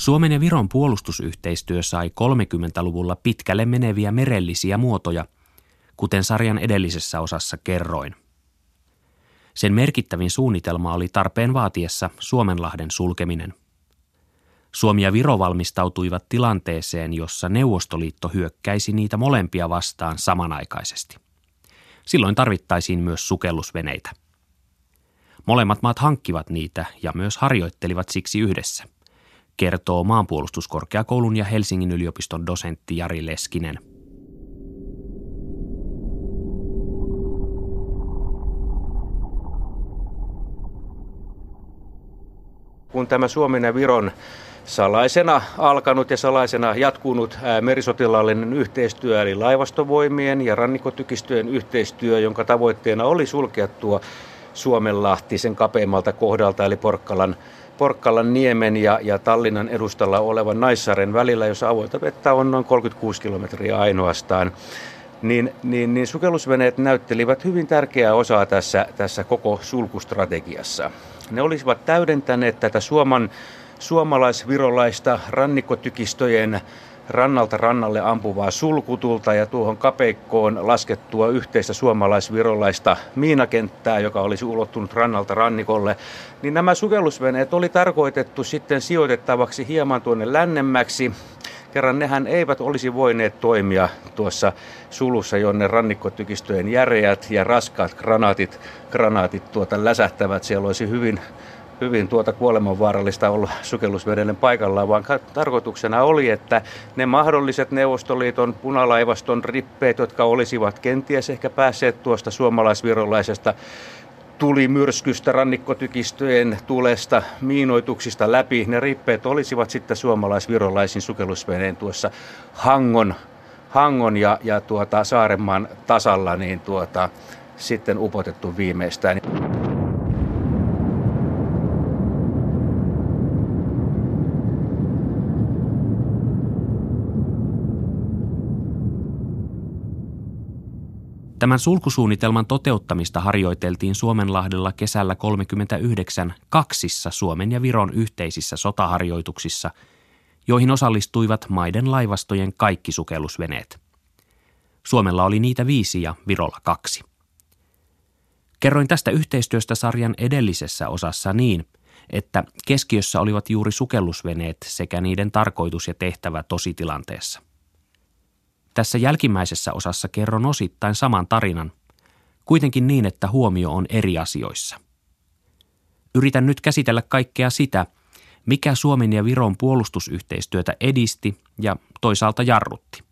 Suomen ja Viron puolustusyhteistyö sai 30-luvulla pitkälle meneviä merellisiä muotoja, kuten sarjan edellisessä osassa kerroin. Sen merkittävin suunnitelma oli tarpeen vaatiessa Suomenlahden sulkeminen. Suomi ja Viro valmistautuivat tilanteeseen, jossa Neuvostoliitto hyökkäisi niitä molempia vastaan samanaikaisesti. Silloin tarvittaisiin myös sukellusveneitä. Molemmat maat hankkivat niitä ja myös harjoittelivat siksi yhdessä, kertoo maanpuolustuskorkeakoulun ja Helsingin yliopiston dosentti Jari Leskinen – kun tämä Suomen ja Viron salaisena alkanut ja salaisena jatkunut merisotilaallinen yhteistyö, eli laivastovoimien ja rannikotykistöjen yhteistyö, jonka tavoitteena oli sulkea tuo Suomenlahti sen kapeimmalta kohdalta, eli Porkkalan, Porkkalan niemen ja, ja Tallinnan edustalla olevan Naissaren välillä, jossa avointa vettä on noin 36 kilometriä ainoastaan. Niin, niin, niin sukellusveneet näyttelivät hyvin tärkeää osaa tässä, tässä koko sulkustrategiassa. Ne olisivat täydentäneet tätä Suoman, suomalaisvirolaista rannikkotykistöjen rannalta rannalle ampuvaa sulkutulta ja tuohon kapeikkoon laskettua yhteistä suomalaisvirolaista miinakenttää, joka olisi ulottunut rannalta rannikolle, niin nämä sukellusveneet oli tarkoitettu sitten sijoitettavaksi hieman tuonne lännemmäksi kerran nehän eivät olisi voineet toimia tuossa sulussa, jonne rannikkotykistöjen järeät ja raskaat granaatit, granaatit tuota läsähtävät. Siellä olisi hyvin, hyvin tuota kuolemanvaarallista olla sukellusvedelle paikallaan, vaan tarkoituksena oli, että ne mahdolliset Neuvostoliiton punalaivaston rippeet, jotka olisivat kenties ehkä päässeet tuosta suomalaisvirolaisesta tuli myrskystä, rannikkotykistöjen tulesta, miinoituksista läpi. Ne rippeet olisivat sitten suomalais-virolaisin sukellusveneen tuossa Hangon, Hangon ja, ja tuota Saarenmaan tasalla niin tuota, sitten upotettu viimeistään. Tämän sulkusuunnitelman toteuttamista harjoiteltiin Suomenlahdella kesällä 39 kaksissa Suomen ja Viron yhteisissä sotaharjoituksissa, joihin osallistuivat maiden laivastojen kaikki sukellusveneet. Suomella oli niitä viisi ja Virolla kaksi. Kerroin tästä yhteistyöstä sarjan edellisessä osassa niin, että keskiössä olivat juuri sukellusveneet sekä niiden tarkoitus ja tehtävä tositilanteessa. Tässä jälkimmäisessä osassa kerron osittain saman tarinan, kuitenkin niin, että huomio on eri asioissa. Yritän nyt käsitellä kaikkea sitä, mikä Suomen ja Viron puolustusyhteistyötä edisti ja toisaalta jarrutti.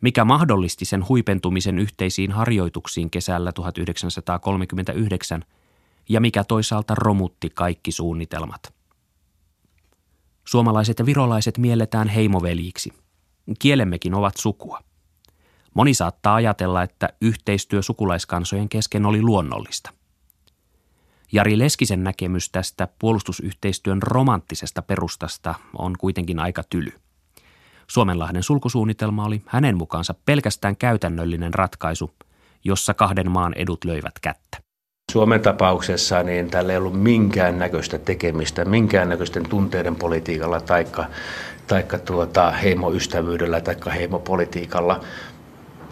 Mikä mahdollisti sen huipentumisen yhteisiin harjoituksiin kesällä 1939 ja mikä toisaalta romutti kaikki suunnitelmat. Suomalaiset ja virolaiset mielletään heimoveljiksi – Kielemmekin ovat sukua. Moni saattaa ajatella, että yhteistyö sukulaiskansojen kesken oli luonnollista. Jari Leskisen näkemys tästä puolustusyhteistyön romanttisesta perustasta on kuitenkin aika tyly. Suomenlahden sulkusuunnitelma oli hänen mukaansa pelkästään käytännöllinen ratkaisu, jossa kahden maan edut löivät kättä. Suomen tapauksessa niin tällä ei ollut minkään näköistä tekemistä, minkään näköisten tunteiden politiikalla taikka, taikka tuota, heimoystävyydellä tai heimopolitiikalla.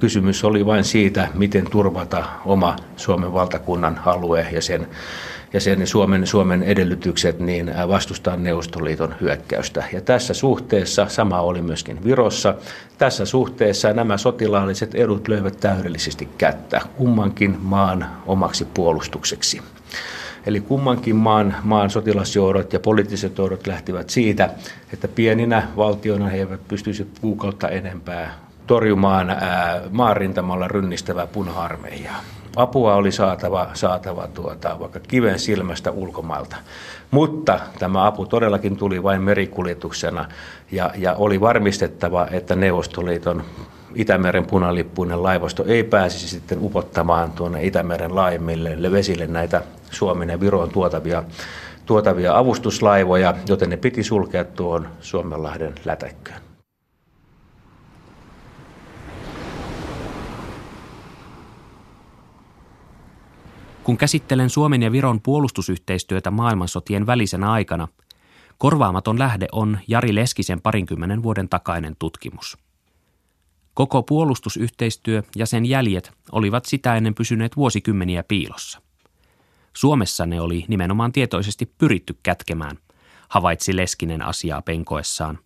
Kysymys oli vain siitä, miten turvata oma Suomen valtakunnan alue ja sen, ja sen Suomen, Suomen edellytykset niin vastustaa Neuvostoliiton hyökkäystä. Ja tässä suhteessa, sama oli myöskin Virossa, tässä suhteessa nämä sotilaalliset edut löivät täydellisesti kättä kummankin maan omaksi puolustukseksi. Eli kummankin maan, maan sotilasjohdot ja poliittiset johdot lähtivät siitä, että pieninä valtioina he eivät pystyisi kuukautta enempää torjumaan ää, maanrintamalla rynnistävää puna-armeijaa. Apua oli saatava, saatava tuota, vaikka kiven silmästä ulkomailta. Mutta tämä apu todellakin tuli vain merikuljetuksena ja, ja oli varmistettava, että Neuvostoliiton Itämeren punalippuinen laivasto ei pääsisi sitten upottamaan tuonne Itämeren laajemmille vesille näitä Suomen ja Viron tuotavia, tuotavia avustuslaivoja, joten ne piti sulkea tuon Suomenlahden lätäkköön. Kun käsittelen Suomen ja Viron puolustusyhteistyötä maailmansotien välisenä aikana, Korvaamaton lähde on Jari Leskisen parinkymmenen vuoden takainen tutkimus. Koko puolustusyhteistyö ja sen jäljet olivat sitä ennen pysyneet vuosikymmeniä piilossa. Suomessa ne oli nimenomaan tietoisesti pyritty kätkemään, havaitsi Leskinen asiaa penkoessaan.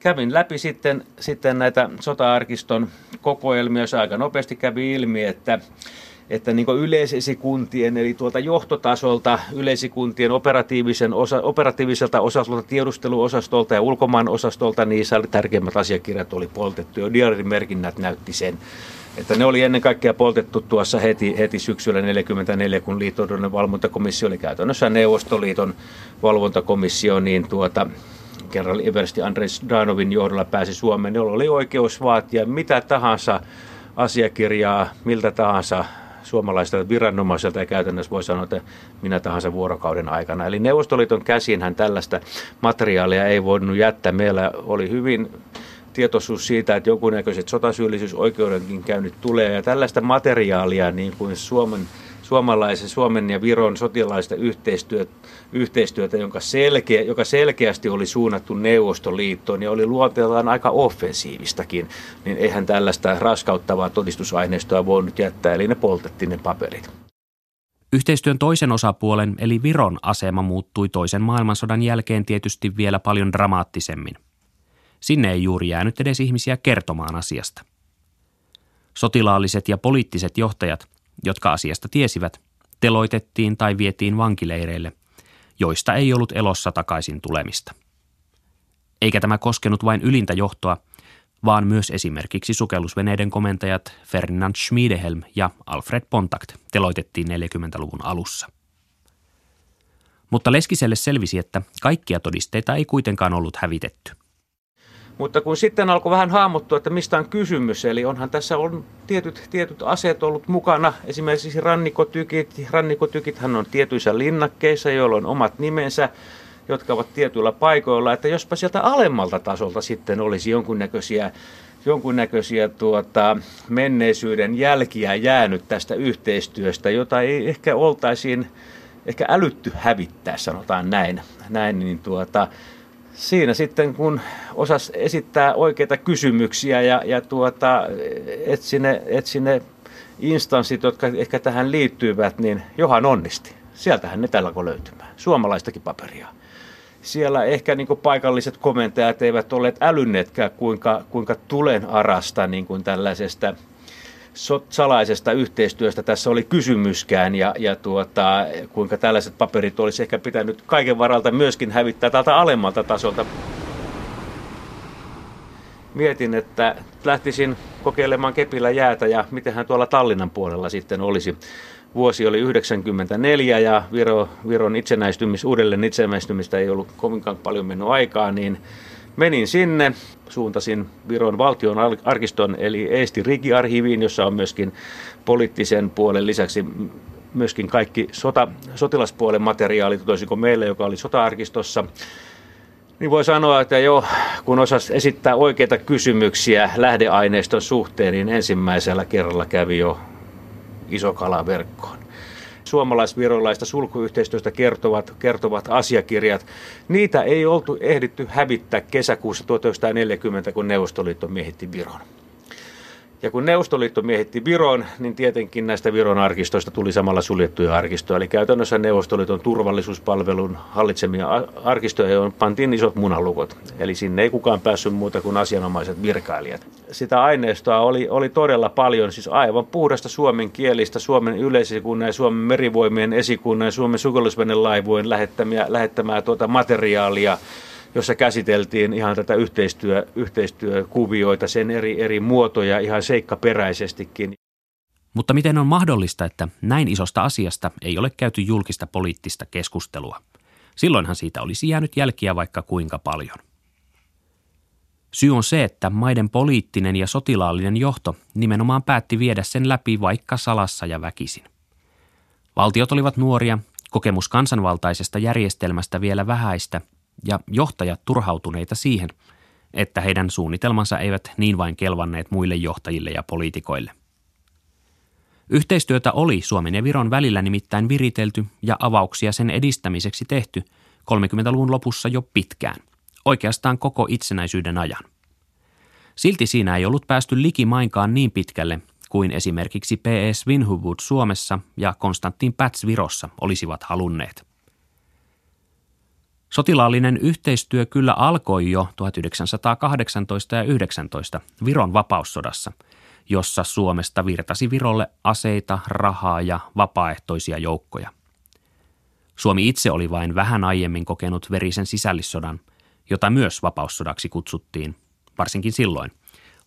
Kävin läpi sitten, sitten näitä sota-arkiston kokoelmia, aika nopeasti kävi ilmi, että että niin yleisesikuntien, eli tuolta johtotasolta, yleisesikuntien operatiivisen osa, operatiiviselta osastolta, tiedusteluosastolta ja ulkomaan osastolta, niissä oli tärkeimmät asiakirjat oli poltettu jo diarimerkinnät näytti sen. Että ne oli ennen kaikkea poltettu tuossa heti, heti syksyllä 1944, kun liittoudellinen valvontakomissio oli käytännössä Neuvostoliiton valvontakomissio, niin tuota, kerralli Eversti Andres Danovin johdolla pääsi Suomeen, jolla oli oikeus vaatia mitä tahansa asiakirjaa, miltä tahansa suomalaiselta viranomaiselta ja käytännössä voi sanoa, että minä tahansa vuorokauden aikana. Eli Neuvostoliiton käsinhän tällaista materiaalia ei voinut jättää. Meillä oli hyvin tietoisuus siitä, että jonkunnäköiset sotasyyllisyysoikeudenkin käynyt tulee ja tällaista materiaalia niin kuin Suomen suomalaisen, Suomen ja Viron sotilaista yhteistyötä, yhteistyötä jonka, selkeä, joka selkeästi oli suunnattu Neuvostoliittoon ja oli luonteeltaan aika offensiivistakin, niin eihän tällaista raskauttavaa todistusaineistoa voinut jättää, eli ne poltettiin ne paperit. Yhteistyön toisen osapuolen eli Viron asema muuttui toisen maailmansodan jälkeen tietysti vielä paljon dramaattisemmin. Sinne ei juuri jäänyt edes ihmisiä kertomaan asiasta. Sotilaalliset ja poliittiset johtajat jotka asiasta tiesivät, teloitettiin tai vietiin vankileireille, joista ei ollut elossa takaisin tulemista. Eikä tämä koskenut vain ylintä johtoa, vaan myös esimerkiksi sukellusveneiden komentajat Ferdinand Schmiedehelm ja Alfred Pontakt teloitettiin 40-luvun alussa. Mutta Leskiselle selvisi, että kaikkia todisteita ei kuitenkaan ollut hävitetty. Mutta kun sitten alkoi vähän hahmottua, että mistä on kysymys, eli onhan tässä on tietyt, tietyt aseet ollut mukana, esimerkiksi rannikotykit. Rannikotykithän on tietyissä linnakkeissa, joilla on omat nimensä, jotka ovat tietyillä paikoilla, että jospa sieltä alemmalta tasolta sitten olisi jonkunnäköisiä jonkunnäköisiä tuota, menneisyyden jälkiä jäänyt tästä yhteistyöstä, jota ei ehkä oltaisiin ehkä älytty hävittää, sanotaan näin. näin niin tuota, siinä sitten kun osas esittää oikeita kysymyksiä ja, ja tuota, etsi, ne, etsi ne instanssit, jotka ehkä tähän liittyvät, niin johan onnisti. Sieltähän ne tällä alkoi löytymään. Suomalaistakin paperia. Siellä ehkä niin paikalliset komentajat eivät olleet älynneetkään, kuinka, kuinka tulen arasta niin kuin tällaisesta – salaisesta yhteistyöstä tässä oli kysymyskään ja, ja tuota, kuinka tällaiset paperit olisi ehkä pitänyt kaiken varalta myöskin hävittää tältä alemmalta tasolta. Mietin, että lähtisin kokeilemaan kepillä jäätä ja mitenhän tuolla Tallinnan puolella sitten olisi. Vuosi oli 94 ja Viro, Viron itsenäistymis, uudelleen itsenäistymistä ei ollut kovinkaan paljon mennyt aikaa, niin Menin sinne, suuntasin Viron valtion arkiston eli Eesti Rigiarhiviin, jossa on myöskin poliittisen puolen lisäksi myöskin kaikki sota, sotilaspuolen materiaalit, toisinko meille, joka oli sota-arkistossa. Niin voi sanoa, että jo kun osas esittää oikeita kysymyksiä lähdeaineiston suhteen, niin ensimmäisellä kerralla kävi jo iso kala verkkoon suomalais-virolaista sulkuyhteistyöstä kertovat, kertovat asiakirjat, niitä ei oltu ehditty hävittää kesäkuussa 1940, kun Neuvostoliitto miehitti Viron. Ja kun Neuvostoliitto miehitti Viron, niin tietenkin näistä Viron arkistoista tuli samalla suljettuja arkistoja. Eli käytännössä Neuvostoliiton turvallisuuspalvelun hallitsemia arkistoja, joihin pantiin isot munalukot. Eli sinne ei kukaan päässyt muuta kuin asianomaiset virkailijat. Sitä aineistoa oli, oli todella paljon, siis aivan puhdasta suomen kielistä, Suomen yleisesikunnan ja Suomen merivoimien esikunnan ja Suomen sukellusvenelaivujen lähettämää, lähettämää tuota materiaalia – jossa käsiteltiin ihan tätä yhteistyö, yhteistyökuvioita, sen eri, eri muotoja ihan seikkaperäisestikin. Mutta miten on mahdollista, että näin isosta asiasta ei ole käyty julkista poliittista keskustelua? Silloinhan siitä olisi jäänyt jälkiä vaikka kuinka paljon. Syy on se, että maiden poliittinen ja sotilaallinen johto nimenomaan päätti viedä sen läpi vaikka salassa ja väkisin. Valtiot olivat nuoria, kokemus kansanvaltaisesta järjestelmästä vielä vähäistä ja johtajat turhautuneita siihen, että heidän suunnitelmansa eivät niin vain kelvanneet muille johtajille ja poliitikoille. Yhteistyötä oli Suomen ja Viron välillä nimittäin viritelty ja avauksia sen edistämiseksi tehty 30-luvun lopussa jo pitkään, oikeastaan koko itsenäisyyden ajan. Silti siinä ei ollut päästy likimainkaan niin pitkälle kuin esimerkiksi P.S. Winhubud Suomessa ja Konstantin Päts Virossa olisivat halunneet. Sotilaallinen yhteistyö kyllä alkoi jo 1918 ja 19 Viron vapaussodassa, jossa Suomesta virtasi Virolle aseita, rahaa ja vapaaehtoisia joukkoja. Suomi itse oli vain vähän aiemmin kokenut verisen sisällissodan, jota myös vapaussodaksi kutsuttiin, varsinkin silloin,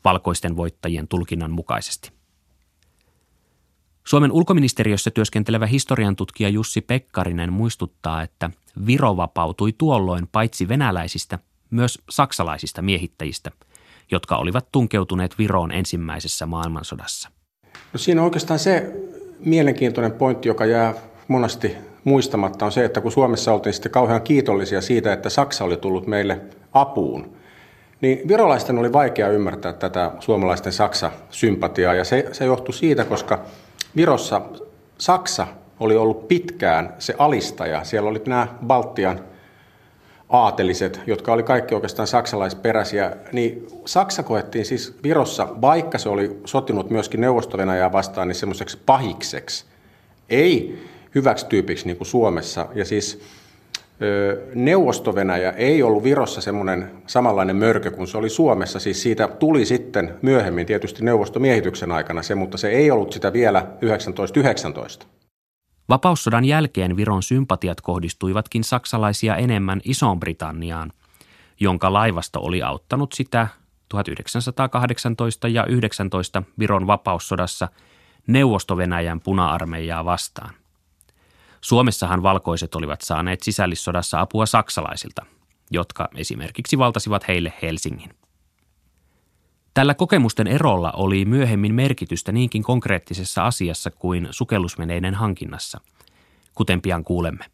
valkoisten voittajien tulkinnan mukaisesti. Suomen ulkoministeriössä työskentelevä historian tutkija Jussi Pekkarinen muistuttaa, että Viro vapautui tuolloin paitsi venäläisistä, myös saksalaisista miehittäjistä, jotka olivat tunkeutuneet Viroon ensimmäisessä maailmansodassa. No siinä on oikeastaan se mielenkiintoinen pointti, joka jää monasti muistamatta, on se, että kun Suomessa oltiin sitten kauhean kiitollisia siitä, että Saksa oli tullut meille apuun, niin virolaisten oli vaikea ymmärtää tätä suomalaisten Saksa-sympatiaa, ja se, se johtui siitä, koska Virossa Saksa oli ollut pitkään se alistaja. Siellä oli nämä Baltian aateliset, jotka oli kaikki oikeastaan saksalaisperäisiä, niin Saksa koettiin siis Virossa, vaikka se oli sotinut myöskin neuvosto vastaan, niin semmoiseksi pahikseksi, ei hyväksi tyypiksi niin kuin Suomessa. Ja siis neuvosto ei ollut Virossa semmoinen samanlainen mörkö kuin se oli Suomessa. Siis siitä tuli sitten myöhemmin tietysti neuvostomiehityksen aikana se, mutta se ei ollut sitä vielä 1919. Vapaussodan jälkeen Viron sympatiat kohdistuivatkin saksalaisia enemmän Isoon Britanniaan, jonka laivasto oli auttanut sitä 1918 ja 19 Viron vapaussodassa Neuvosto-Venäjän puna-armeijaa vastaan. Suomessahan valkoiset olivat saaneet sisällissodassa apua saksalaisilta, jotka esimerkiksi valtasivat heille Helsingin. Tällä kokemusten erolla oli myöhemmin merkitystä niinkin konkreettisessa asiassa kuin sukellusveneiden hankinnassa, kuten pian kuulemme.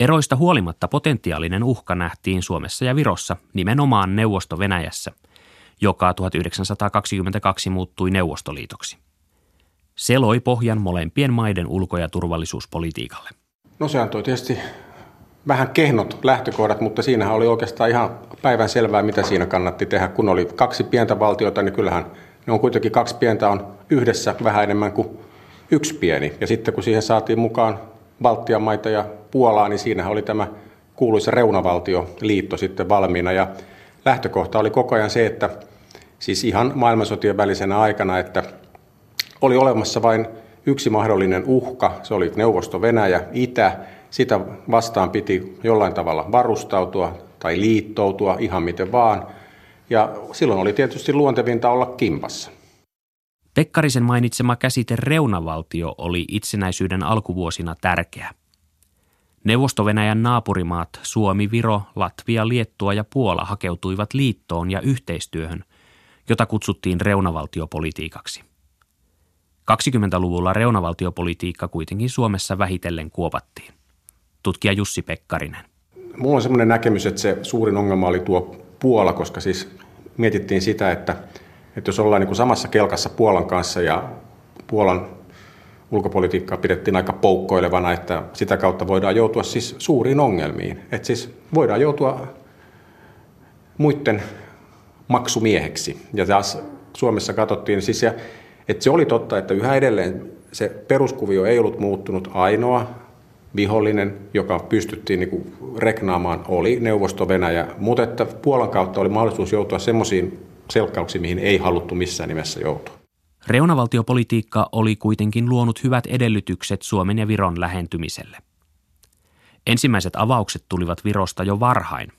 Eroista huolimatta potentiaalinen uhka nähtiin Suomessa ja Virossa nimenomaan Neuvosto-Venäjässä, joka 1922 muuttui Neuvostoliitoksi. Se loi pohjan molempien maiden ulko- ja turvallisuuspolitiikalle. No se antoi tietysti vähän kehnot lähtökohdat, mutta siinähän oli oikeastaan ihan päivän selvää, mitä siinä kannatti tehdä. Kun oli kaksi pientä valtiota, niin kyllähän ne on kuitenkin kaksi pientä on yhdessä vähän enemmän kuin yksi pieni. Ja sitten kun siihen saatiin mukaan Baltian maita ja Puolaa, niin siinähän oli tämä kuuluisa reunavaltioliitto sitten valmiina. Ja lähtökohta oli koko ajan se, että siis ihan maailmansotien välisenä aikana, että oli olemassa vain yksi mahdollinen uhka, se oli Neuvosto-Venäjä, Itä. Sitä vastaan piti jollain tavalla varustautua tai liittoutua ihan miten vaan. Ja silloin oli tietysti luontevinta olla kimpassa. Pekkarisen mainitsema käsite reunavaltio oli itsenäisyyden alkuvuosina tärkeä. Neuvosto-Venäjän naapurimaat Suomi, Viro, Latvia, Liettua ja Puola hakeutuivat liittoon ja yhteistyöhön, jota kutsuttiin reunavaltiopolitiikaksi. 20-luvulla reunavaltiopolitiikka kuitenkin Suomessa vähitellen kuopattiin. Tutkija Jussi Pekkarinen. Mulla on semmoinen näkemys, että se suurin ongelma oli tuo Puola, koska siis mietittiin sitä, että, että jos ollaan niin kuin samassa kelkassa Puolan kanssa ja Puolan ulkopolitiikkaa pidettiin aika poukkoilevana, että sitä kautta voidaan joutua siis suuriin ongelmiin. Että siis voidaan joutua muiden maksumieheksi. Ja taas Suomessa katsottiin siis, ja että se oli totta, että yhä edelleen se peruskuvio ei ollut muuttunut. Ainoa vihollinen, joka pystyttiin niin reknaamaan, oli Neuvosto-Venäjä, mutta että Puolan kautta oli mahdollisuus joutua semmoisiin selkkauksiin, mihin ei haluttu missään nimessä joutua. Reunavaltiopolitiikka oli kuitenkin luonut hyvät edellytykset Suomen ja Viron lähentymiselle. Ensimmäiset avaukset tulivat Virosta jo varhain,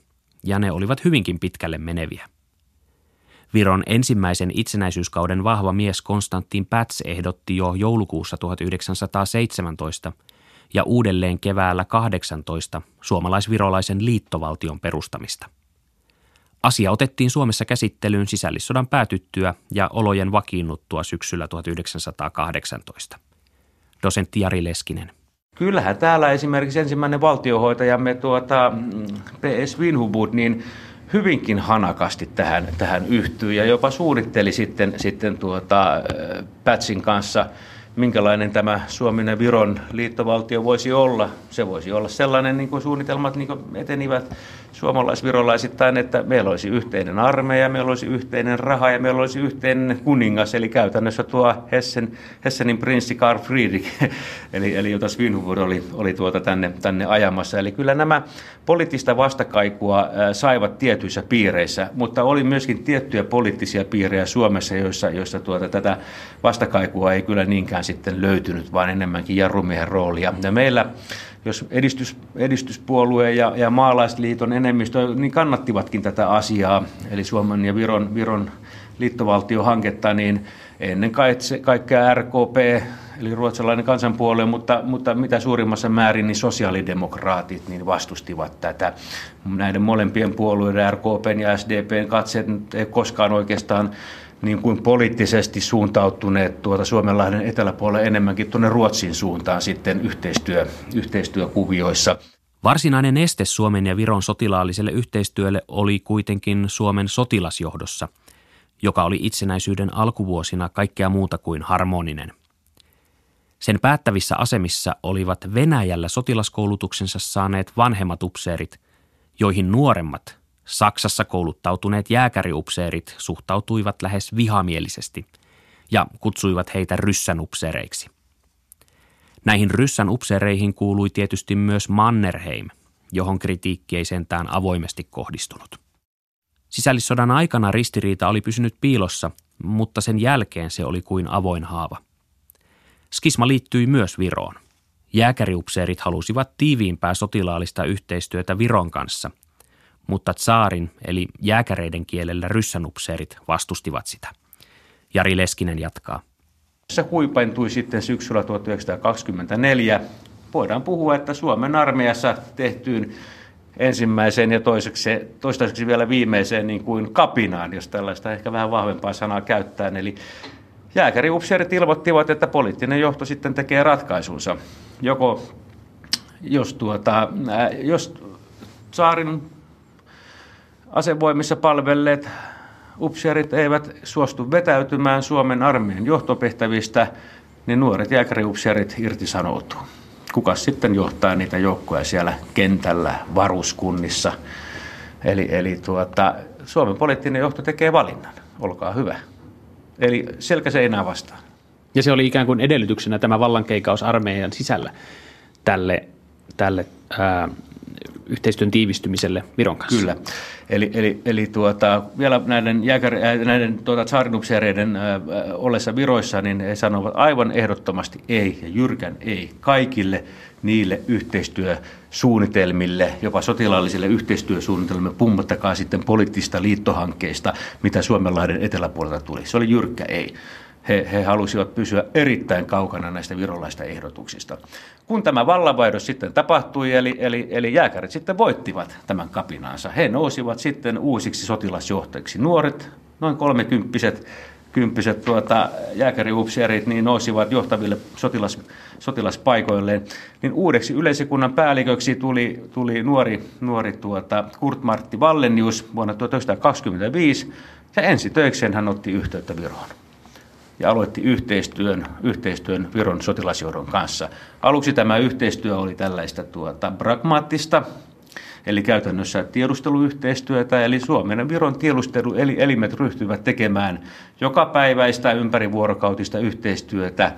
ja ne olivat hyvinkin pitkälle meneviä. Viron ensimmäisen itsenäisyyskauden vahva mies Konstantin Päts ehdotti jo joulukuussa 1917 ja uudelleen keväällä 18 suomalaisvirolaisen liittovaltion perustamista. Asia otettiin Suomessa käsittelyyn sisällissodan päätyttyä ja olojen vakiinnuttua syksyllä 1918. Dosentti Jari Leskinen. Kyllähän täällä esimerkiksi ensimmäinen valtiohoitajamme tuota, P.S. Winhubud, niin hyvinkin hanakasti tähän, tähän yhtyy ja jopa suunnitteli sitten, sitten tuota, Pätsin kanssa – minkälainen tämä Suomen ja Viron liittovaltio voisi olla. Se voisi olla sellainen, niin kuin suunnitelmat niin kuin etenivät suomalaisvirolaisittain, että meillä olisi yhteinen armeija, meillä olisi yhteinen raha ja meillä olisi yhteinen kuningas, eli käytännössä tuo Hessen, Hessenin prinssi Karl Friedrich, eli, eli jota Svinhuvud oli, oli tuota tänne, tänne ajamassa. Eli kyllä nämä poliittista vastakaikua saivat tietyissä piireissä, mutta oli myöskin tiettyjä poliittisia piirejä Suomessa, joissa, joissa tuota, tätä vastakaikua ei kyllä niinkään sitten löytynyt, vaan enemmänkin jarrumiehen roolia. Ja meillä jos edistys, edistyspuolue ja, ja maalaisliiton enemmistö niin kannattivatkin tätä asiaa, eli Suomen ja Viron, Viron liittovaltiohanketta, niin ennen kaikkea RKP, eli ruotsalainen kansanpuolue, mutta, mutta mitä suurimmassa määrin niin sosiaalidemokraatit niin vastustivat tätä. Näiden molempien puolueiden, RKPn ja SDPn katseet ei koskaan oikeastaan niin kuin poliittisesti suuntautuneet tuota Suomenlahden eteläpuolelle enemmänkin tuonne Ruotsin suuntaan sitten yhteistyö, yhteistyökuvioissa. Varsinainen este Suomen ja Viron sotilaalliselle yhteistyölle oli kuitenkin Suomen sotilasjohdossa, joka oli itsenäisyyden alkuvuosina kaikkea muuta kuin harmoninen. Sen päättävissä asemissa olivat Venäjällä sotilaskoulutuksensa saaneet vanhemmat upseerit, joihin nuoremmat Saksassa kouluttautuneet jääkäriupseerit suhtautuivat lähes vihamielisesti ja kutsuivat heitä ryssänupseereiksi. Näihin ryssän upseereihin kuului tietysti myös Mannerheim, johon kritiikki ei sentään avoimesti kohdistunut. Sisällissodan aikana ristiriita oli pysynyt piilossa, mutta sen jälkeen se oli kuin avoin haava. Skisma liittyi myös Viroon. Jääkäriupseerit halusivat tiiviimpää sotilaallista yhteistyötä Viron kanssa – mutta tsaarin eli jääkäreiden kielellä ryssänupseerit vastustivat sitä. Jari Leskinen jatkaa. Se huipentui sitten syksyllä 1924. Voidaan puhua, että Suomen armeijassa tehtyyn ensimmäiseen ja toiseksi, toistaiseksi vielä viimeiseen niin kuin kapinaan, jos tällaista ehkä vähän vahvempaa sanaa käyttää. Eli jääkäriupseerit ilmoittivat, että poliittinen johto sitten tekee ratkaisunsa. Joko jos, tuota, jos saarin asevoimissa palvelleet upseerit eivät suostu vetäytymään Suomen armeijan johtopehtävistä, niin nuoret jääkäriupseerit irtisanoutuu. Kuka sitten johtaa niitä joukkoja siellä kentällä, varuskunnissa? Eli, eli tuota, Suomen poliittinen johto tekee valinnan. Olkaa hyvä. Eli selkä seinää vastaan. Ja se oli ikään kuin edellytyksenä tämä vallankeikaus armeijan sisällä tälle, tälle ää, yhteistyön tiivistymiselle Viron kanssa. Kyllä. Eli, eli, eli tuota, vielä näiden, jääkär, äh, näiden tuota, tsaarinupseereiden äh, äh, ollessa Viroissa, niin he sanovat aivan ehdottomasti ei ja jyrkän ei kaikille niille yhteistyösuunnitelmille, jopa sotilaallisille yhteistyösuunnitelmille, pummattakaa sitten poliittista liittohankkeista, mitä Suomenlahden eteläpuolelta tuli. Se oli jyrkkä ei he, he halusivat pysyä erittäin kaukana näistä virolaista ehdotuksista. Kun tämä vallanvaihdos sitten tapahtui, eli, eli, eli jääkärit sitten voittivat tämän kapinaansa, he nousivat sitten uusiksi sotilasjohtajiksi. Nuoret, noin kolmekymppiset kymppiset tuota, jääkäriupseerit niin nousivat johtaville sotilas, sotilaspaikoilleen, niin uudeksi yleisikunnan päälliköksi tuli, tuli nuori, nuori tuota, Kurt Martti Vallenius vuonna 1925, ja ensi töikseen hän otti yhteyttä Viroon ja aloitti yhteistyön, yhteistyön Viron sotilasjohdon kanssa. Aluksi tämä yhteistyö oli tällaista tuota, pragmaattista, eli käytännössä tiedusteluyhteistyötä, eli Suomen ja Viron tiedusteluelimet ryhtyivät tekemään jokapäiväistä ympärivuorokautista yhteistyötä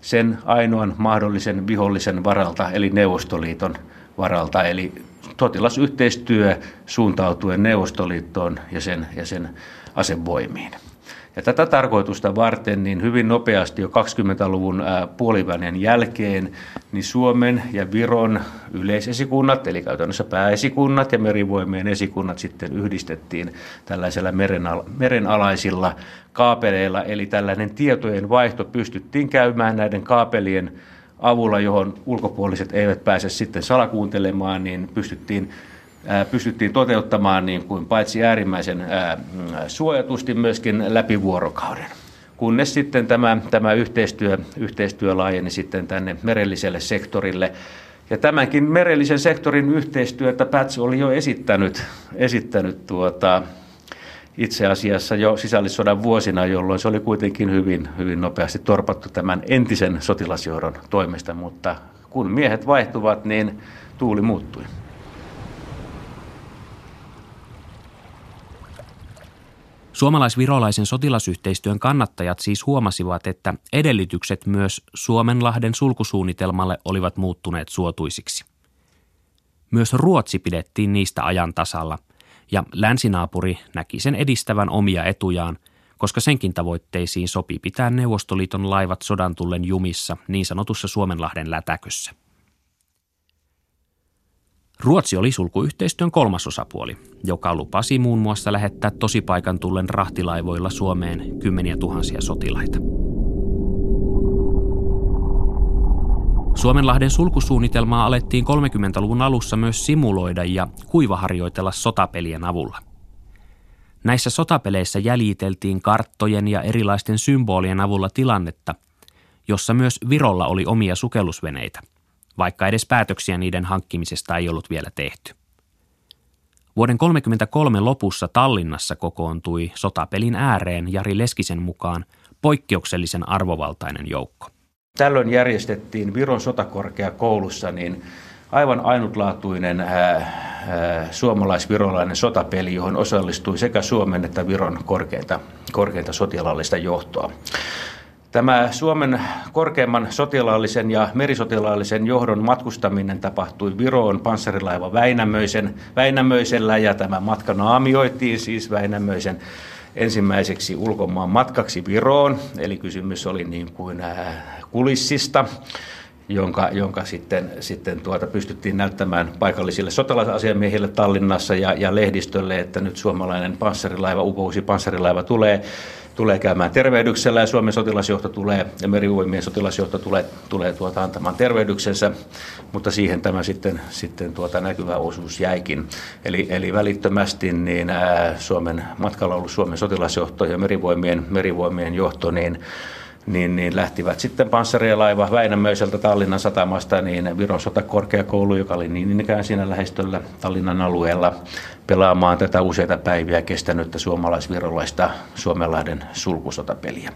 sen ainoan mahdollisen vihollisen varalta, eli Neuvostoliiton varalta, eli sotilasyhteistyö suuntautuen Neuvostoliittoon ja sen, ja sen asevoimiin. Ja tätä tarkoitusta varten niin hyvin nopeasti jo 20-luvun puolivälin jälkeen niin Suomen ja Viron yleisesikunnat, eli käytännössä pääesikunnat ja merivoimien esikunnat sitten yhdistettiin tällaisella merenal- merenalaisilla kaapeleilla, eli tällainen tietojen vaihto pystyttiin käymään näiden kaapelien avulla, johon ulkopuoliset eivät pääse sitten salakuuntelemaan, niin pystyttiin pystyttiin toteuttamaan niin kuin paitsi äärimmäisen suojatusti myöskin läpi vuorokauden. Kunnes sitten tämä, tämä yhteistyö, yhteistyö laajeni sitten tänne merelliselle sektorille. Ja tämänkin merellisen sektorin yhteistyötä Päts oli jo esittänyt, esittänyt tuota, itse asiassa jo sisällissodan vuosina, jolloin se oli kuitenkin hyvin, hyvin nopeasti torpattu tämän entisen sotilasjohdon toimesta, mutta kun miehet vaihtuvat, niin tuuli muuttui. Suomalais-virolaisen sotilasyhteistyön kannattajat siis huomasivat, että edellytykset myös Suomenlahden sulkusuunnitelmalle olivat muuttuneet suotuisiksi. Myös Ruotsi pidettiin niistä ajan tasalla, ja länsinaapuri näki sen edistävän omia etujaan, koska senkin tavoitteisiin sopi pitää Neuvostoliiton laivat sodan tullen jumissa niin sanotussa Suomenlahden lätäkössä. Ruotsi oli sulkuyhteistyön kolmas osapuoli, joka lupasi muun muassa lähettää tosipaikan tullen rahtilaivoilla Suomeen kymmeniä tuhansia sotilaita. Suomenlahden sulkusuunnitelmaa alettiin 30-luvun alussa myös simuloida ja kuivaharjoitella sotapelien avulla. Näissä sotapeleissä jäljiteltiin karttojen ja erilaisten symbolien avulla tilannetta, jossa myös Virolla oli omia sukellusveneitä – vaikka edes päätöksiä niiden hankkimisesta ei ollut vielä tehty. Vuoden 1933 lopussa Tallinnassa kokoontui sotapelin ääreen Jari Leskisen mukaan poikkeuksellisen arvovaltainen joukko. Tällöin järjestettiin Viron sotakorkeakoulussa niin aivan ainutlaatuinen ää, ää, suomalais-virolainen sotapeli, johon osallistui sekä Suomen että Viron korkeinta, korkeinta sotilaallista johtoa. Tämä Suomen korkeimman sotilaallisen ja merisotilaallisen johdon matkustaminen tapahtui Viroon panssarilaiva Väinämöisen, Väinämöisellä ja tämä matka naamioitiin siis Väinämöisen ensimmäiseksi ulkomaan matkaksi Viroon, eli kysymys oli niin kuin äh, kulissista, jonka, jonka sitten, sitten tuota pystyttiin näyttämään paikallisille sotilasasiamiehille Tallinnassa ja, ja lehdistölle, että nyt suomalainen panssarilaiva, upousi panssarilaiva tulee tulee käymään tervehdyksellä ja Suomen sotilasjohto tulee ja merivoimien sotilasjohto tulee, tulee tuota antamaan tervehdyksensä, mutta siihen tämä sitten, sitten tuota näkyvä osuus jäikin. Eli, eli välittömästi niin Suomen matkalla ollut Suomen sotilasjohto ja merivoimien, merivoimien johto niin niin, niin lähtivät sitten panssarialaiva Väinämöiseltä Tallinnan satamasta niin Viron sotakorkeakoulu, joka oli niin ikään siinä lähestöllä Tallinnan alueella, pelaamaan tätä useita päiviä kestänyttä suomalaisvirolaista Suomenlahden sulkusotapeliä.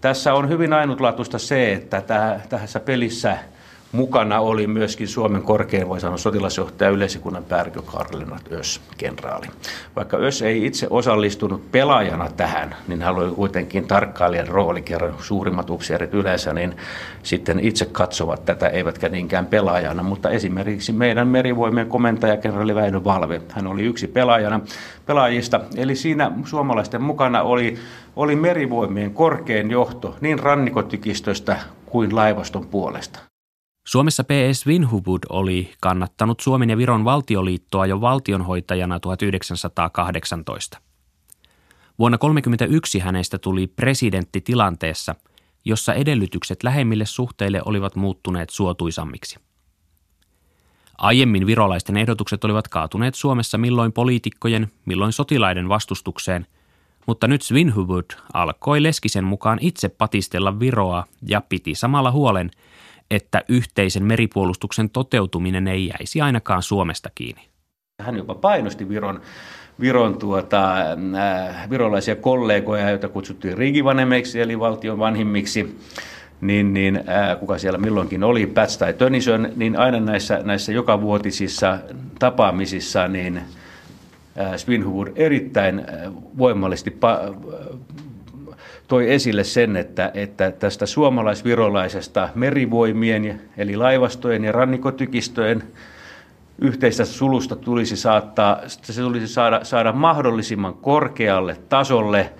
Tässä on hyvin ainutlaatuista se, että tässä pelissä – Mukana oli myöskin Suomen korkein, voi sanoa, sotilasjohtaja yleisikunnan päällikkö Karl Lennart Ös, kenraali. Vaikka Ös ei itse osallistunut pelaajana tähän, niin hän oli kuitenkin tarkkailijan rooli, kerran suurimmat upseerit yleensä, niin sitten itse katsovat tätä, eivätkä niinkään pelaajana. Mutta esimerkiksi meidän merivoimien komentaja, kenraali Väinö Valve, hän oli yksi pelaajana, pelaajista. Eli siinä suomalaisten mukana oli, oli merivoimien korkein johto niin rannikotykistöstä kuin laivaston puolesta. Suomessa P.S. Vinhubud oli kannattanut Suomen ja Viron valtioliittoa jo valtionhoitajana 1918. Vuonna 1931 hänestä tuli presidentti tilanteessa, jossa edellytykset lähemmille suhteille olivat muuttuneet suotuisammiksi. Aiemmin virolaisten ehdotukset olivat kaatuneet Suomessa milloin poliitikkojen, milloin sotilaiden vastustukseen, mutta nyt Svinhuvud alkoi Leskisen mukaan itse patistella Viroa ja piti samalla huolen – että yhteisen meripuolustuksen toteutuminen ei jäisi ainakaan Suomesta kiinni. Hän jopa painosti Viron, Viron tuota, äh, virolaisia kollegoja, joita kutsuttiin rigivanemeiksi eli valtion vanhimmiksi, niin, niin äh, kuka siellä milloinkin oli, Päts tai Tönisön, niin aina näissä, näissä jokavuotisissa tapaamisissa niin äh, Svinhuvud erittäin äh, voimallisesti pa- toi esille sen, että, että tästä suomalais-virolaisesta merivoimien, eli laivastojen ja rannikotykistöjen yhteistä sulusta tulisi, saattaa, se tulisi saada, saada mahdollisimman korkealle tasolle,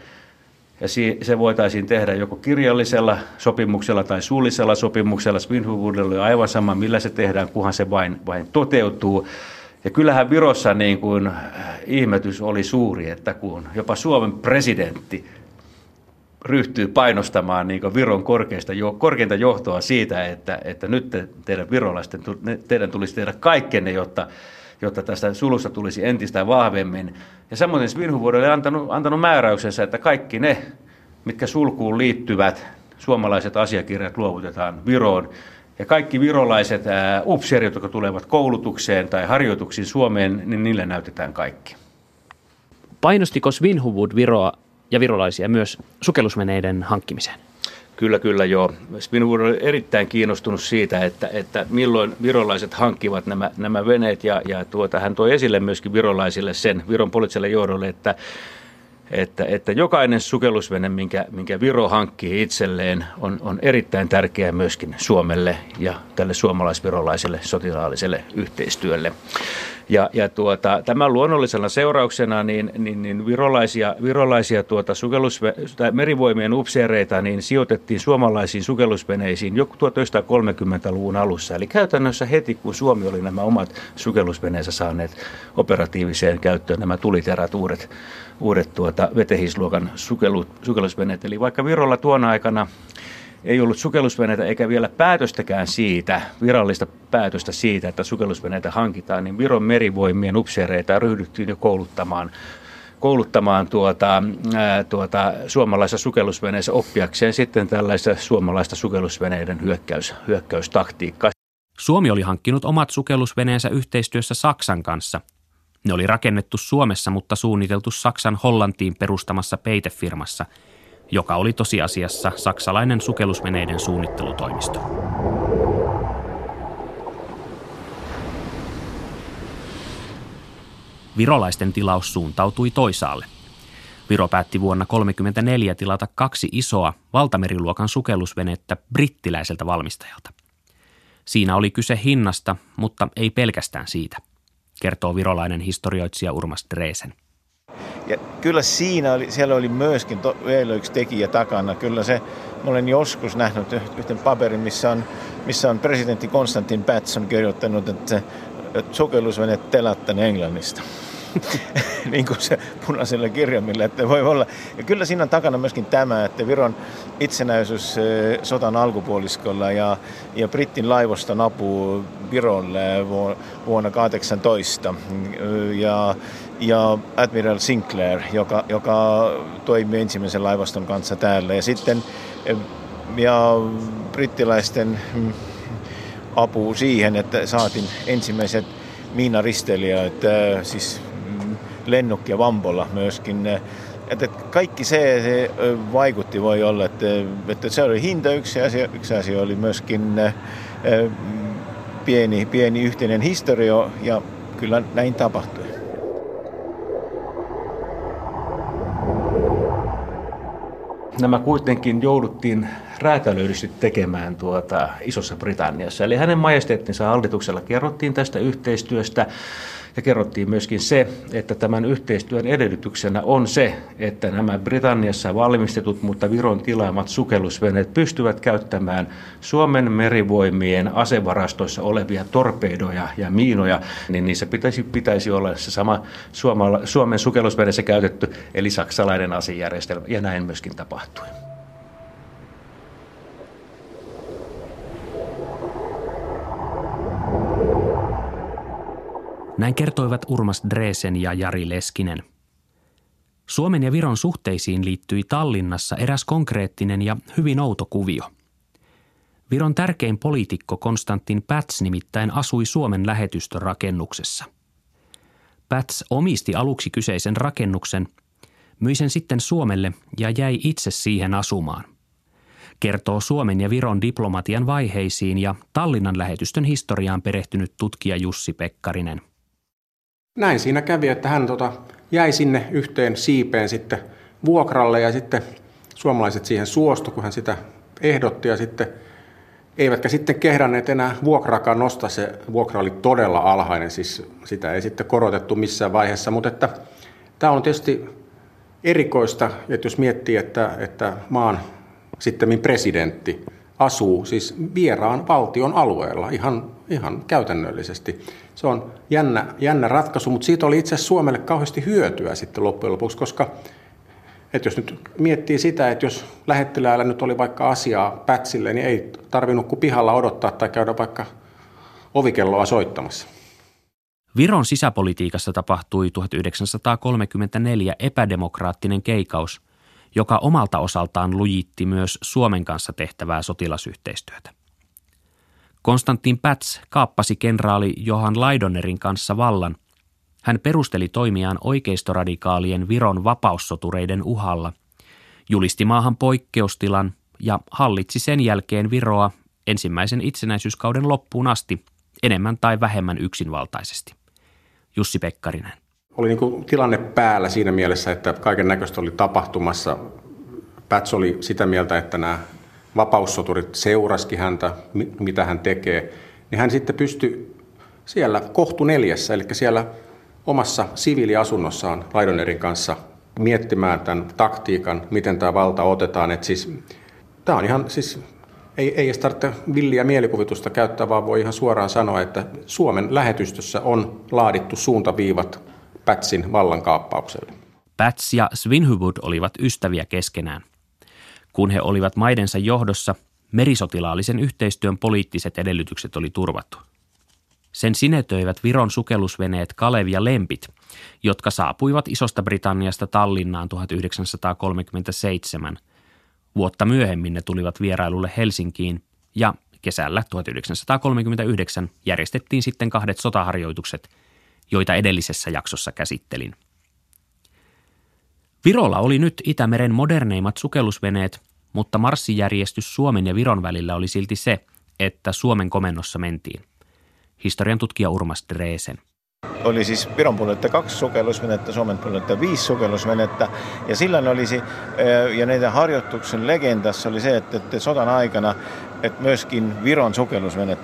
ja se voitaisiin tehdä joko kirjallisella sopimuksella tai suullisella sopimuksella. Svinhuvudella on aivan sama, millä se tehdään, kunhan se vain, vain toteutuu. Ja kyllähän Virossa niin kuin ihmetys oli suuri, että kun jopa Suomen presidentti ryhtyy painostamaan niin Viron korkeista, korkeinta johtoa siitä, että, että nyt te, teidän virolaisten, teidän tulisi tehdä kaikkenne, jotta, jotta tästä sulusta tulisi entistä vahvemmin. Ja samoin Svinhuvud oli antanut, antanut määräyksensä, että kaikki ne, mitkä sulkuun liittyvät, suomalaiset asiakirjat luovutetaan Viroon. Ja kaikki virolaiset upseerit, jotka tulevat koulutukseen tai harjoituksiin Suomeen, niin niille näytetään kaikki. Painostiko Svinhuvud Viroa ja virolaisia myös sukellusveneiden hankkimiseen? Kyllä, kyllä joo. Spinwood oli erittäin kiinnostunut siitä, että, että milloin virolaiset hankkivat nämä, nämä veneet ja, ja tuota, hän toi esille myöskin virolaisille sen, Viron poliittiselle johdolle, että että, että jokainen sukellusvene, minkä, minkä Viro hankkii itselleen, on, on erittäin tärkeä myöskin Suomelle ja tälle suomalaisvirolaiselle sotilaalliselle yhteistyölle. Ja, ja tuota, tämän luonnollisena seurauksena niin, niin, niin virolaisia, virolaisia tuota sukellus- tai merivoimien upseereita niin sijoitettiin suomalaisiin sukellusveneisiin jo 1930-luvun alussa. Eli käytännössä heti, kun Suomi oli nämä omat sukellusveneensä saaneet operatiiviseen käyttöön, nämä tuliterät uudet, uudet tuota, vetehisluokan sukellusveneet. Eli vaikka Virolla tuona aikana ei ollut sukellusveneitä eikä vielä päätöstäkään siitä, virallista päätöstä siitä, että sukellusveneitä hankitaan, niin Viron merivoimien upseereita ryhdyttiin jo kouluttamaan kouluttamaan tuota, ää, tuota, suomalaisessa sukellusveneessä oppiakseen sitten tällaista suomalaista sukellusveneiden hyökkäys, hyökkäystaktiikkaa. Suomi oli hankkinut omat sukellusveneensä yhteistyössä Saksan kanssa. Ne oli rakennettu Suomessa, mutta suunniteltu Saksan Hollantiin perustamassa peitefirmassa – joka oli tosiasiassa saksalainen sukellusveneiden suunnittelutoimisto. Virolaisten tilaus suuntautui toisaalle. Viro päätti vuonna 1934 tilata kaksi isoa valtameriluokan sukellusvenettä brittiläiseltä valmistajalta. Siinä oli kyse hinnasta, mutta ei pelkästään siitä, kertoo virolainen historioitsija Urmas Dresen. Ja kyllä siinä oli, siellä oli myöskin to, vielä yksi tekijä takana. Kyllä se, mä olen joskus nähnyt yhden paperin, missä on, missä on presidentti Konstantin Patson kirjoittanut, että, sukellusveneet telättän Englannista. niin kuin se punaisella kirjaimilla, että voi olla. Ja kyllä siinä on takana myöskin tämä, että Viron itsenäisyys sotan alkupuoliskolla ja, ja Brittin laivoston apu Virolle vuonna 18 ja, ja Admiral Sinclair, joka, joka toimi ensimmäisen laivaston kanssa täällä. Ja sitten ja brittiläisten mm, apu siihen, että saatiin ensimmäiset miinaristeilijät, siis Lennuk ja Vambola myöskin. Että kaikki se, se vaikutti voi olla, että, että se oli hinta yksi asia, yksi asia oli myöskin pieni, pieni yhteinen historia ja kyllä näin tapahtui. Nämä kuitenkin jouduttiin räätälöidysti tekemään tuota Isossa Britanniassa. Eli hänen majesteettinsa hallituksella kerrottiin tästä yhteistyöstä ja kerrottiin myöskin se, että tämän yhteistyön edellytyksenä on se, että nämä Britanniassa valmistetut, mutta Viron tilaamat sukellusveneet pystyvät käyttämään Suomen merivoimien asevarastoissa olevia torpedoja ja miinoja, niin niissä pitäisi, pitäisi olla se sama Suomen sukellusveneessä käytetty, eli saksalainen asejärjestelmä, ja näin myöskin tapahtui. Näin kertoivat Urmas Dresen ja Jari Leskinen. Suomen ja Viron suhteisiin liittyi Tallinnassa eräs konkreettinen ja hyvin outo kuvio. Viron tärkein poliitikko Konstantin Päts nimittäin asui Suomen lähetystön rakennuksessa. Päts omisti aluksi kyseisen rakennuksen, myi sen sitten Suomelle ja jäi itse siihen asumaan – kertoo Suomen ja Viron diplomatian vaiheisiin ja Tallinnan lähetystön historiaan perehtynyt tutkija Jussi Pekkarinen näin siinä kävi, että hän tota, jäi sinne yhteen siipeen sitten vuokralle ja sitten suomalaiset siihen suostu, kun hän sitä ehdotti ja sitten eivätkä sitten kehdanneet enää vuokraakaan nostaa. Se vuokra oli todella alhainen, siis sitä ei sitten korotettu missään vaiheessa, mutta että tämä on tietysti erikoista, että jos miettii, että, että maan sitten presidentti asuu siis vieraan valtion alueella ihan, ihan käytännöllisesti. Se on jännä, jännä ratkaisu, mutta siitä oli itse asiassa Suomelle kauheasti hyötyä sitten loppujen lopuksi, koska että jos nyt miettii sitä, että jos lähettiläällä nyt oli vaikka asiaa pätsille, niin ei tarvinnut kuin pihalla odottaa tai käydä vaikka ovikelloa soittamassa. Viron sisäpolitiikassa tapahtui 1934 epädemokraattinen keikaus, joka omalta osaltaan lujitti myös Suomen kanssa tehtävää sotilasyhteistyötä. Konstantin Päts kaappasi kenraali Johan Laidonerin kanssa vallan. Hän perusteli toimiaan oikeistoradikaalien Viron vapaussotureiden uhalla, julisti maahan poikkeustilan ja hallitsi sen jälkeen Viroa ensimmäisen itsenäisyyskauden loppuun asti enemmän tai vähemmän yksinvaltaisesti. Jussi Pekkarinen. Oli niin tilanne päällä siinä mielessä, että kaiken näköistä oli tapahtumassa. Päts oli sitä mieltä, että nämä vapaussoturit seuraski häntä, mitä hän tekee, niin hän sitten pystyi siellä kohtu neljässä, eli siellä omassa siviiliasunnossaan Laidonerin kanssa miettimään tämän taktiikan, miten tämä valta otetaan. Että siis, tämä on ihan, siis, ei, ei edes tarvitse villiä mielikuvitusta käyttää, vaan voi ihan suoraan sanoa, että Suomen lähetystössä on laadittu suuntaviivat Pätsin vallankaappaukselle. Päts ja Svinhuvud olivat ystäviä keskenään. Kun he olivat maidensa johdossa, merisotilaallisen yhteistyön poliittiset edellytykset oli turvattu. Sen sinetöivät Viron sukellusveneet Kalev ja Lempit, jotka saapuivat Isosta Britanniasta Tallinnaan 1937. Vuotta myöhemmin ne tulivat vierailulle Helsinkiin ja kesällä 1939 järjestettiin sitten kahdet sotaharjoitukset, joita edellisessä jaksossa käsittelin. Virolla oli nyt Itämeren moderneimmat sukellusveneet, mutta marssijärjestys Suomen ja Viron välillä oli silti se, että Suomen komennossa mentiin. Historian tutkija Urmas Dreesen. Oli siis Viron puolelta kaksi sukellusvenettä, Suomen puolelta viisi sukellusvenettä. Ja silloin olisi, ja näiden harjoituksen legendassa oli se, että, että sodan aikana että myöskin Viron sukellusvenet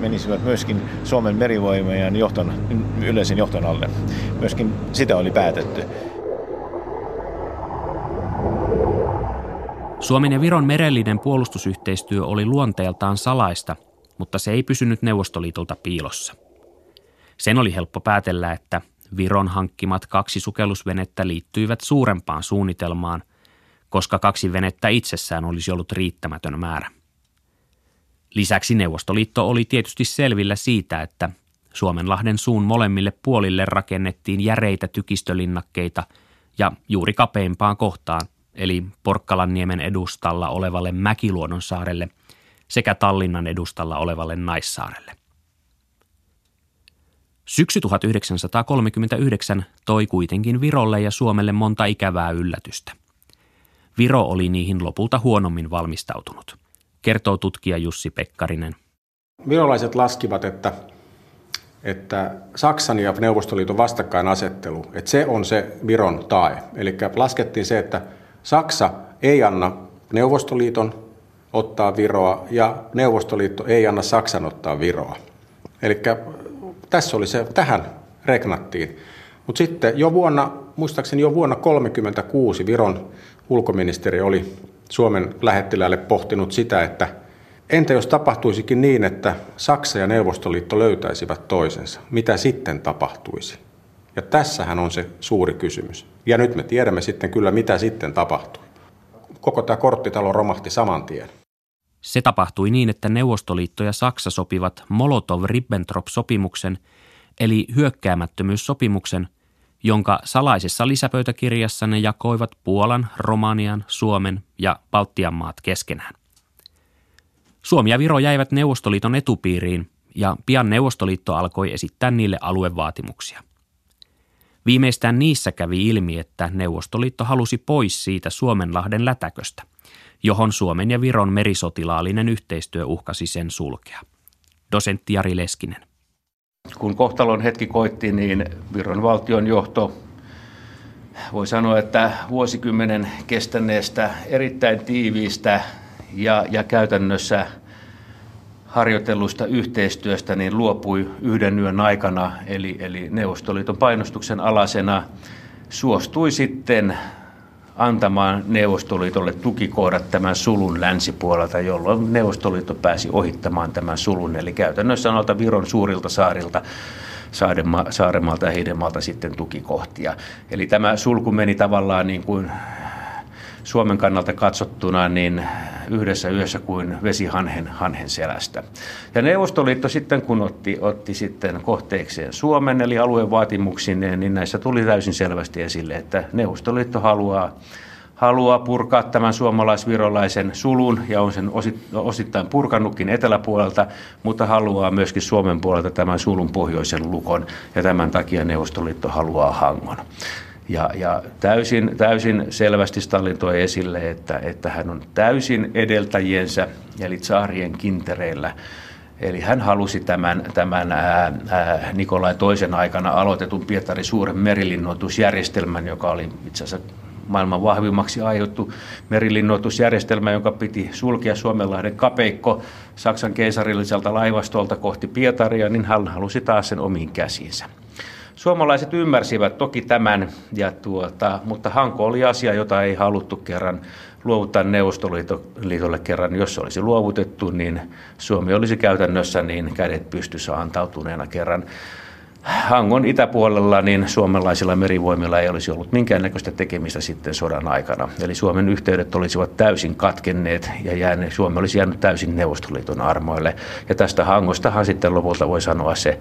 menisivät myöskin Suomen merivoimien johton, yleisen johton alle. Myöskin sitä oli päätetty. Suomen ja Viron merellinen puolustusyhteistyö oli luonteeltaan salaista, mutta se ei pysynyt Neuvostoliitolta piilossa. Sen oli helppo päätellä, että Viron hankkimat kaksi sukellusvenettä liittyivät suurempaan suunnitelmaan, koska kaksi venettä itsessään olisi ollut riittämätön määrä. Lisäksi Neuvostoliitto oli tietysti selvillä siitä, että Suomenlahden suun molemmille puolille rakennettiin järeitä tykistölinnakkeita ja juuri kapeimpaan kohtaan – eli Porkkalanniemen edustalla olevalle Mäkiluodon saarelle sekä Tallinnan edustalla olevalle Naissaarelle. Syksy 1939 toi kuitenkin Virolle ja Suomelle monta ikävää yllätystä. Viro oli niihin lopulta huonommin valmistautunut, kertoo tutkija Jussi Pekkarinen. Virolaiset laskivat, että, että Saksan ja Neuvostoliiton vastakkainasettelu, että se on se Viron tae. Eli laskettiin se, että Saksa ei anna Neuvostoliiton ottaa Viroa ja Neuvostoliitto ei anna Saksan ottaa Viroa. Eli tässä oli se, tähän regnattiin. Mutta sitten jo vuonna, muistaakseni jo vuonna 1936 Viron ulkoministeri oli Suomen lähettiläälle pohtinut sitä, että entä jos tapahtuisikin niin, että Saksa ja Neuvostoliitto löytäisivät toisensa, mitä sitten tapahtuisi? Ja tässähän on se suuri kysymys. Ja nyt me tiedämme sitten kyllä, mitä sitten tapahtui. Koko tämä korttitalo romahti saman tien. Se tapahtui niin, että Neuvostoliitto ja Saksa sopivat Molotov-Ribbentrop-sopimuksen, eli hyökkäämättömyyssopimuksen, jonka salaisessa lisäpöytäkirjassa ne jakoivat Puolan, Romanian, Suomen ja Baltian maat keskenään. Suomi ja Viro jäivät Neuvostoliiton etupiiriin ja pian Neuvostoliitto alkoi esittää niille aluevaatimuksia. Viimeistään niissä kävi ilmi, että Neuvostoliitto halusi pois siitä Suomenlahden lätäköstä, johon Suomen ja Viron merisotilaallinen yhteistyö uhkasi sen sulkea. Dosentti Jari Leskinen. Kun kohtalon hetki koitti, niin Viron valtion johto voi sanoa, että vuosikymmenen kestäneestä erittäin tiiviistä ja, ja käytännössä – harjoitellusta yhteistyöstä niin luopui yhden yön aikana, eli, eli Neuvostoliiton painostuksen alasena suostui sitten antamaan Neuvostoliitolle tukikohdat tämän sulun länsipuolelta, jolloin Neuvostoliitto pääsi ohittamaan tämän sulun. Eli käytännössä noilta Viron suurilta saarilta Saaremalta ja Heidenmaalta sitten tukikohtia. Eli tämä sulku meni tavallaan niin kuin Suomen kannalta katsottuna niin yhdessä yössä kuin vesi hanhen, selästä. Ja Neuvostoliitto sitten, kun otti, otti sitten kohteekseen Suomen, eli alueen vaatimuksineen, niin näissä tuli täysin selvästi esille, että Neuvostoliitto haluaa haluaa purkaa tämän suomalaisvirolaisen sulun ja on sen osittain purkannutkin eteläpuolelta, mutta haluaa myöskin Suomen puolelta tämän sulun pohjoisen lukon ja tämän takia Neuvostoliitto haluaa Hangon. Ja, ja täysin, täysin selvästi Stalin toi esille, että, että hän on täysin edeltäjiensä eli tsaarien kintereillä Eli hän halusi tämän, tämän ää, ää, Nikolai toisen aikana aloitetun Pietarin suuren merilinnoitusjärjestelmän, joka oli itse asiassa maailman vahvimmaksi aiottu merilinnoitusjärjestelmä, jonka piti sulkea Suomenlahden kapeikko Saksan keisarilliselta laivastolta kohti Pietaria, niin hän halusi taas sen omiin käsiinsä. Suomalaiset ymmärsivät toki tämän, ja tuota, mutta Hanko oli asia, jota ei haluttu kerran luovuttaa Neuvostoliitolle kerran. Jos se olisi luovutettu, niin Suomi olisi käytännössä niin kädet pystyssä antautuneena kerran. Hangon itäpuolella niin suomalaisilla merivoimilla ei olisi ollut minkäännäköistä tekemistä sitten sodan aikana. Eli Suomen yhteydet olisivat täysin katkenneet ja jääneet, Suomi olisi jäänyt täysin Neuvostoliiton armoille. Ja tästä Hangostahan sitten lopulta voi sanoa se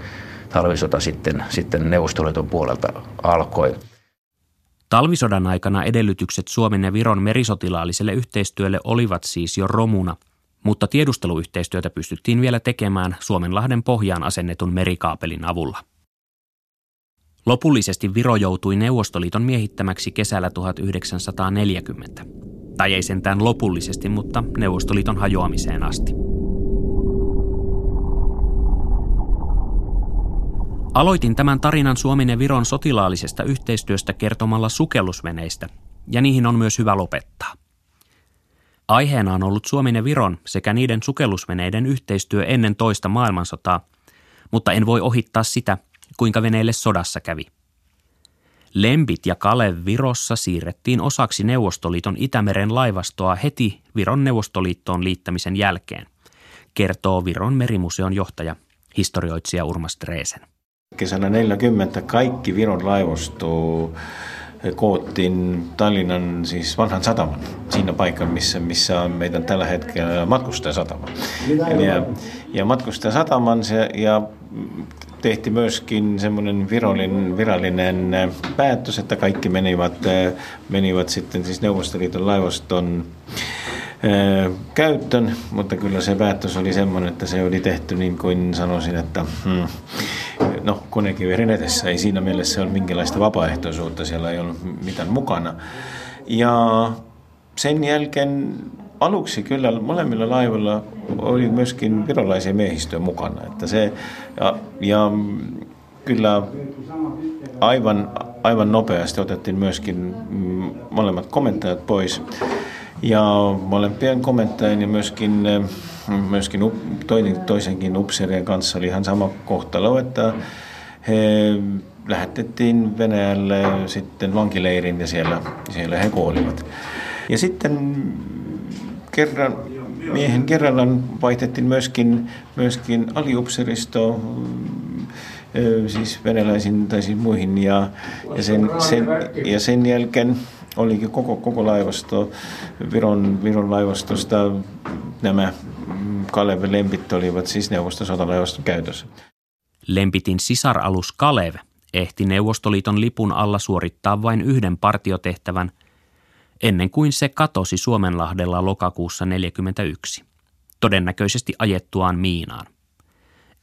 talvisota sitten, sitten Neuvostoliiton puolelta alkoi. Talvisodan aikana edellytykset Suomen ja Viron merisotilaalliselle yhteistyölle olivat siis jo romuna, mutta tiedusteluyhteistyötä pystyttiin vielä tekemään Suomenlahden pohjaan asennetun merikaapelin avulla. Lopullisesti Viro joutui Neuvostoliiton miehittämäksi kesällä 1940. Tai ei sentään lopullisesti, mutta Neuvostoliiton hajoamiseen asti. Aloitin tämän tarinan Suomen ja Viron sotilaallisesta yhteistyöstä kertomalla sukellusveneistä, ja niihin on myös hyvä lopettaa. Aiheena on ollut Suomen ja Viron sekä niiden sukellusveneiden yhteistyö ennen toista maailmansotaa, mutta en voi ohittaa sitä, kuinka veneille sodassa kävi. Lempit ja Kalev Virossa siirrettiin osaksi Neuvostoliiton Itämeren laivastoa heti Viron Neuvostoliittoon liittämisen jälkeen, kertoo Viron merimuseon johtaja, historioitsija Urmas Dreesen. Kesällä 40 kaikki Viron laivasto koottiin Tallinnan siis vanhan sataman, siinä paikassa, missä, missä on meidän tällä hetkellä matkustajasatama. Ja, ja matkustajasataman se, ja tehtiin myöskin semmoinen virallinen, virallinen päätös, että kaikki menivät, menivät sitten siis Neuvostoliiton laivaston käyttöön, mutta kyllä se päätös oli semmoinen, että se oli tehty niin kuin sanoisin, että hmm, no konekiverin edessä ei siinä mielessä ole minkälaista vapaaehtoisuutta, siellä ei ollut mitään mukana. Ja sen jälkeen aluksi kyllä molemmilla laivilla oli myöskin virolaisia miehistöjä mukana. Että se, ja, ja kyllä aivan, aivan nopeasti otettiin myöskin mm, molemmat komentajat pois. Ja molempien komentajien ja myöskin, myöskin toinen, toisenkin upseerien kanssa oli ihan sama kohtalo, että he lähetettiin Venäjälle sitten vankileirin ja siellä, siellä he kuolivat. Ja sitten kerran, miehen kerrallaan vaihdettiin myöskin, myöskin aliupseristo siis venäläisiin tai siis muihin ja, ja, sen, sen, ja sen jälkeen olikin koko, koko laivasto, Viron, Viron laivastosta nämä Kalev Lempit olivat siis neuvostosotalaivaston käytössä. Lempitin sisaralus Kalev ehti Neuvostoliiton lipun alla suorittaa vain yhden partiotehtävän ennen kuin se katosi Suomenlahdella lokakuussa 1941, todennäköisesti ajettuaan miinaan.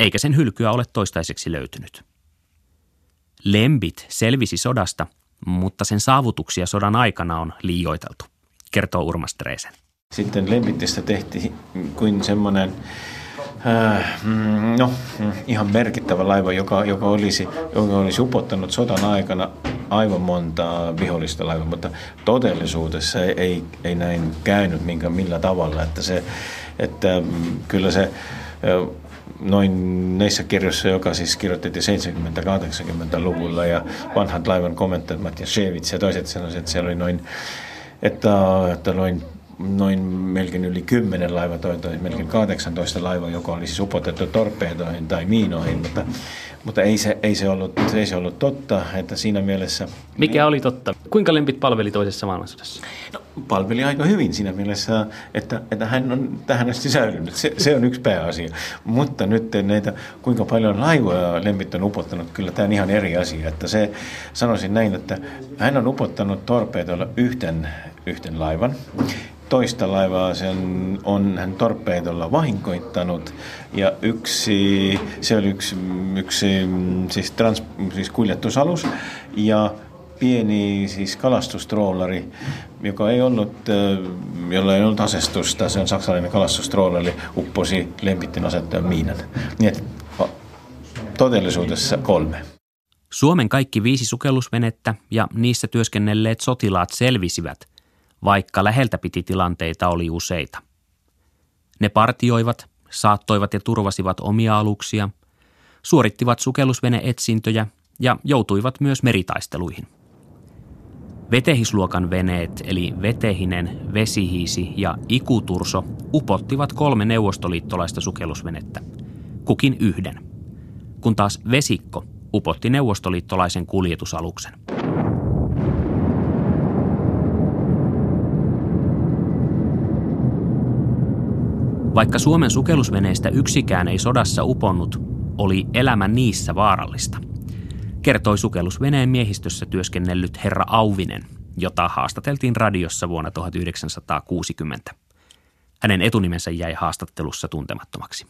Eikä sen hylkyä ole toistaiseksi löytynyt. Lembit selvisi sodasta – mutta sen saavutuksia sodan aikana on liioiteltu, kertoo Urmas Dreesen. Sitten Lempitistä tehtiin kuin semmoinen äh, mm, no, mm, ihan merkittävä laiva, joka, joka, olisi, joka olisi upottanut sodan aikana aivan monta vihollista laivaa, mutta todellisuudessa ei, ei, ei näin käynyt minkä, millä tavalla, että, se, että mm, kyllä se noin näissä kirjoissa, joka siis kirjoitettiin 70-80-luvulla ja vanhat laivan komentajat Matja Shevits ja toiset sanoisivat, että siellä oli noin, että, että noin noin melkein yli 10 laiva, toi, toi melkein 18 laiva, joka oli siis upotettu torpeedoihin tai miinoihin, mutta, mutta ei, se, ei, se ollut, ei se ollut totta, että siinä mielessä... Mikä oli totta? Kuinka lempit palveli toisessa maailmansodassa? No, palveli aika hyvin siinä mielessä, että, että hän on tähän asti säilynyt. Se, se on yksi pääasia. Mutta nyt näitä, kuinka paljon laivoja lempit on upottanut, kyllä tämä on ihan eri asia. Että se, sanoisin näin, että hän on upottanut torpeedoilla yhten yhten laivan. Toista laivaa sen on hän torpeedolla vahinkoittanut ja yksi, se oli yksi, yksi siis, trans, siis kuljetusalus ja pieni siis kalastustroolari, joka ei ollut, jolla ei ollut asestusta, se on saksalainen kalastustroolari, upposi lempittin asettajan miinan. Niin että todellisuudessa kolme. Suomen kaikki viisi sukellusvenettä ja niissä työskennelleet sotilaat selvisivät, vaikka läheltä piti tilanteita oli useita. Ne partioivat, saattoivat ja turvasivat omia aluksia, suorittivat sukellusveneetsintöjä ja joutuivat myös meritaisteluihin. Vetehisluokan veneet eli Vetehinen, Vesihiisi ja Ikuturso upottivat kolme neuvostoliittolaista sukellusvenettä, kukin yhden, kun taas Vesikko upotti neuvostoliittolaisen kuljetusaluksen. Vaikka Suomen sukellusveneistä yksikään ei sodassa uponnut, oli elämä niissä vaarallista – kertoi sukellusveneen miehistössä työskennellyt herra Auvinen, jota haastateltiin radiossa vuonna 1960. Hänen etunimensä jäi haastattelussa tuntemattomaksi.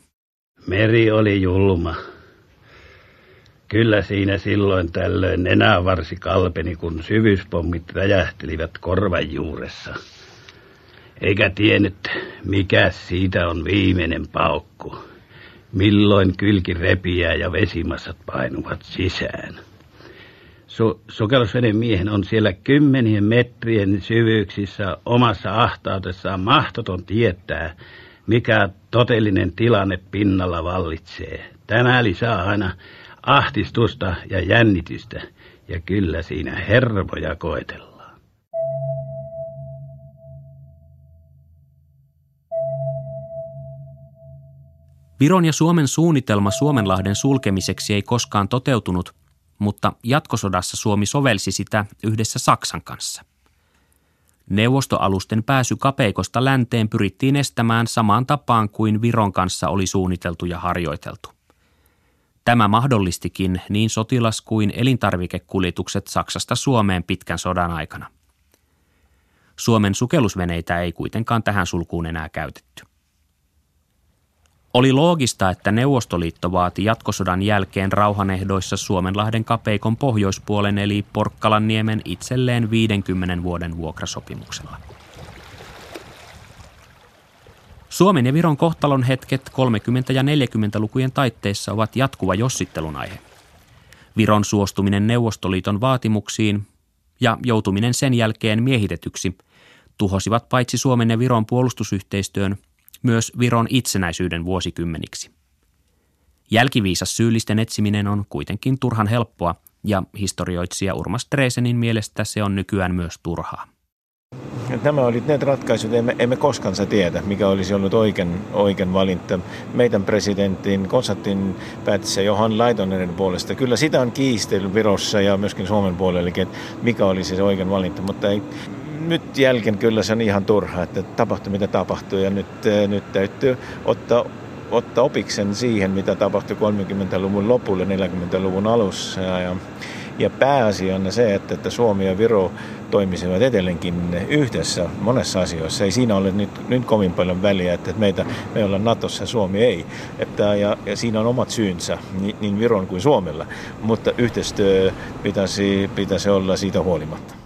Meri oli julma. Kyllä siinä silloin tällöin nenävarsi kalpeni, kun syvyyspommit räjähtelivät korvan juuressa. Eikä tiennyt, mikä siitä on viimeinen paukku milloin kylki repiää ja vesimassat painuvat sisään. Su- sukellusveden miehen on siellä kymmenien metrien syvyyksissä omassa ahtaudessaan mahdoton tietää, mikä todellinen tilanne pinnalla vallitsee. Tämä lisää aina ahdistusta ja jännitystä, ja kyllä siinä hervoja koetellaan. Viron ja Suomen suunnitelma Suomenlahden sulkemiseksi ei koskaan toteutunut, mutta jatkosodassa Suomi sovelsi sitä yhdessä Saksan kanssa. Neuvostoalusten pääsy kapeikosta länteen pyrittiin estämään samaan tapaan kuin Viron kanssa oli suunniteltu ja harjoiteltu. Tämä mahdollistikin niin sotilas- kuin elintarvikekuljetukset Saksasta Suomeen pitkän sodan aikana. Suomen sukellusveneitä ei kuitenkaan tähän sulkuun enää käytetty. Oli loogista, että Neuvostoliitto vaati jatkosodan jälkeen rauhanehdoissa Suomenlahden kapeikon pohjoispuolen eli Porkkalanniemen itselleen 50 vuoden vuokrasopimuksella. Suomen ja Viron kohtalon hetket 30- ja 40-lukujen taitteessa ovat jatkuva jossittelun aihe. Viron suostuminen Neuvostoliiton vaatimuksiin ja joutuminen sen jälkeen miehitetyksi tuhosivat paitsi Suomen ja Viron puolustusyhteistyön myös Viron itsenäisyyden vuosikymmeniksi. Jälkiviisas syyllisten etsiminen on kuitenkin turhan helppoa ja historioitsija Urmas Dresenin mielestä se on nykyään myös turhaa. Nämä olivat ne ratkaisut, emme, emme koskaan saa tiedä, mikä olisi ollut oikein, oikein valinta. Meidän presidentin Konstantin Pätsä Johan Laitonen puolesta. Kyllä sitä on kiistelty Virossa ja myöskin Suomen puolellekin, että mikä olisi se oikein valinta, mutta ei, nyt jälkeen kyllä se on ihan turha, että tapahtui mitä tapahtui ja nyt, eh, nyt täytyy ottaa, ottaa opiksen siihen, mitä tapahtui 30-luvun lopulla, 40-luvun alussa. Ja, ja pääasia on se, että, että Suomi ja Viro toimisivat edelleenkin yhdessä monessa asioissa. Ei siinä ole nyt, nyt kovin paljon väliä, että meitä, me ollaan Natossa ja Suomi ei. Että, ja, ja siinä on omat syynsä niin, niin Viron kuin Suomella, mutta yhteistyö pitäisi, pitäisi olla siitä huolimatta.